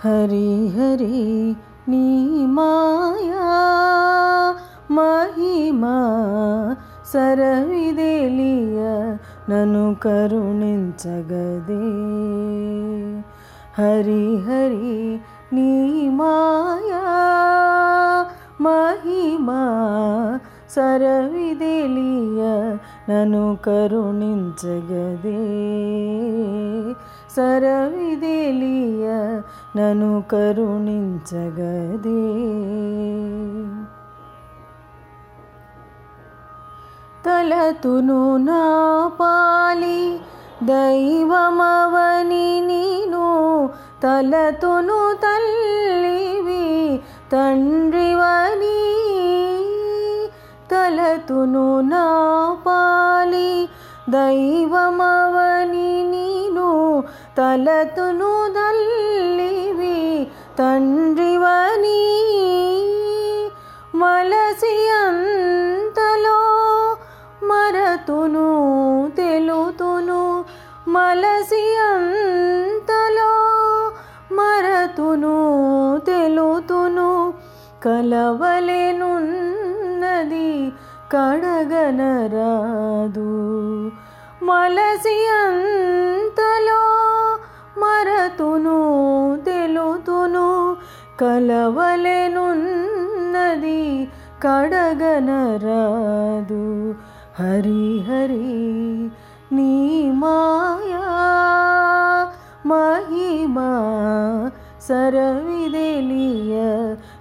హరి హరి నీ మాయా మహిమా సరవిదేలియ నన్ను కరుణించగదే హరి హరి నీ మాయా మహిమా సరవిదేలియ నన్ను కరుణించగదే సరవిదేలియ నను కరుణించగదే. తలతును నా పాలి దైవమవని నీను తలతును తల్లివి తండ్రివని తలతును నా పాలి దైవమవని నీను తలతును తల్లివి తండ్రివని మలసి అంతలో మరతును తెలుతును మలసి అంతలో మరతును తెలుతును కలవలేనున్నది కడగనరాదు మలసి అంత కలవలెనున్నది కడగనరాదు. హరి హరి నీ మాయా మహిమా సరవిదెలియ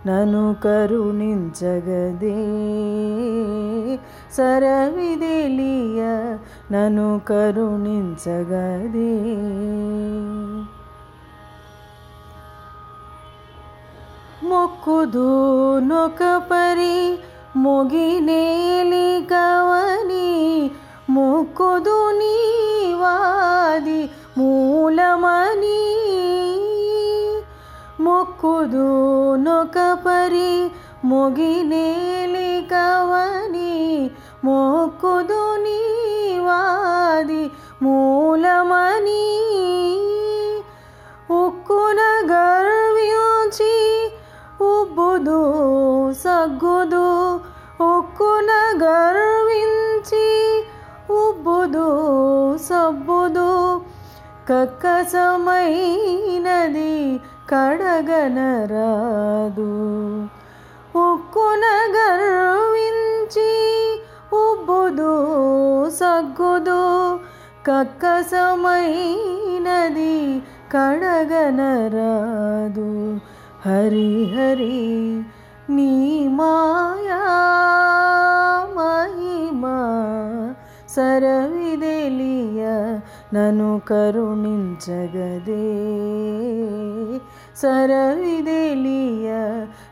నను కరుణించగదే. సరవిదెలియ నను కరుణించగదే. मोकुदो नी मोगिनेलि कवनि मोकुदोनिवादि मूलमी मोक्कुदुनोपरि मोगिन कवनि मोक्कुदुनि సగ్గుదు సగ్గుదు ఒక్కున గర్వించి ఉబ్బుదు సబ్బుదు కక్కసమైనది కడగనరాదు. ఉక్కున గర్వించి ఉబ్బుదు సగ్గుదు కక్కసమైనది కడగనరాదు. హరి హరి నీ మాయా మహిమా సరవిదేలియ నను కరుణించగదే. సరవిదేలియ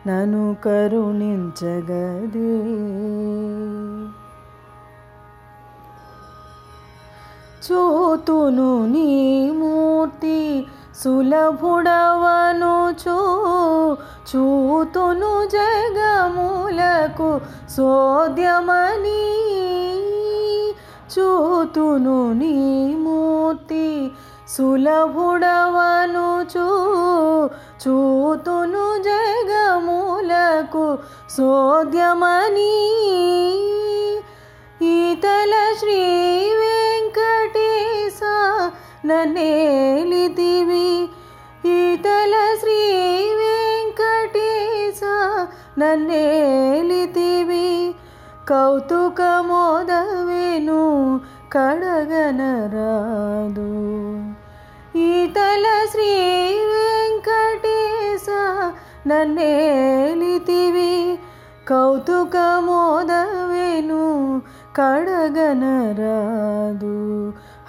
నను కరుణించగదే. చూతును నీ మూర్తి సులభుడవను చూ చూతును జగములకు సోద్యమని చూతును నీ మూర్తి సులభుడవను చూ చూతును జగములకు సోద్యమని ఈతల శ్రీ వెంకటేశ నన్నేలితివి. నన్నేలితివి కౌతుక మోదవేను కడగనరాదు ఈతల శ్రీ వెంకటేశ నన్నేలితివి కౌతుక మోదవేను కడగనరాదు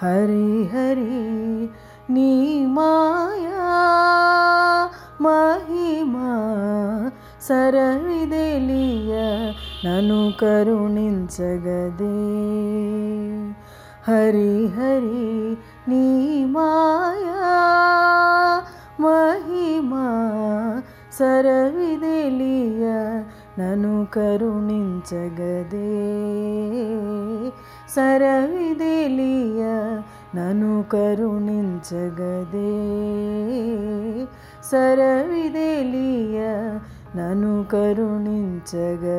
హరి హరి నీ మాయా సరవిదేలియ నను కరుణించగదే హరి హరి నీ మాయా మహిమా సరవిదేలియ నను కరుణించగదే సరవిదేలియ నను కరుణించగదే సరవిదేలియ నను కరుణించగదే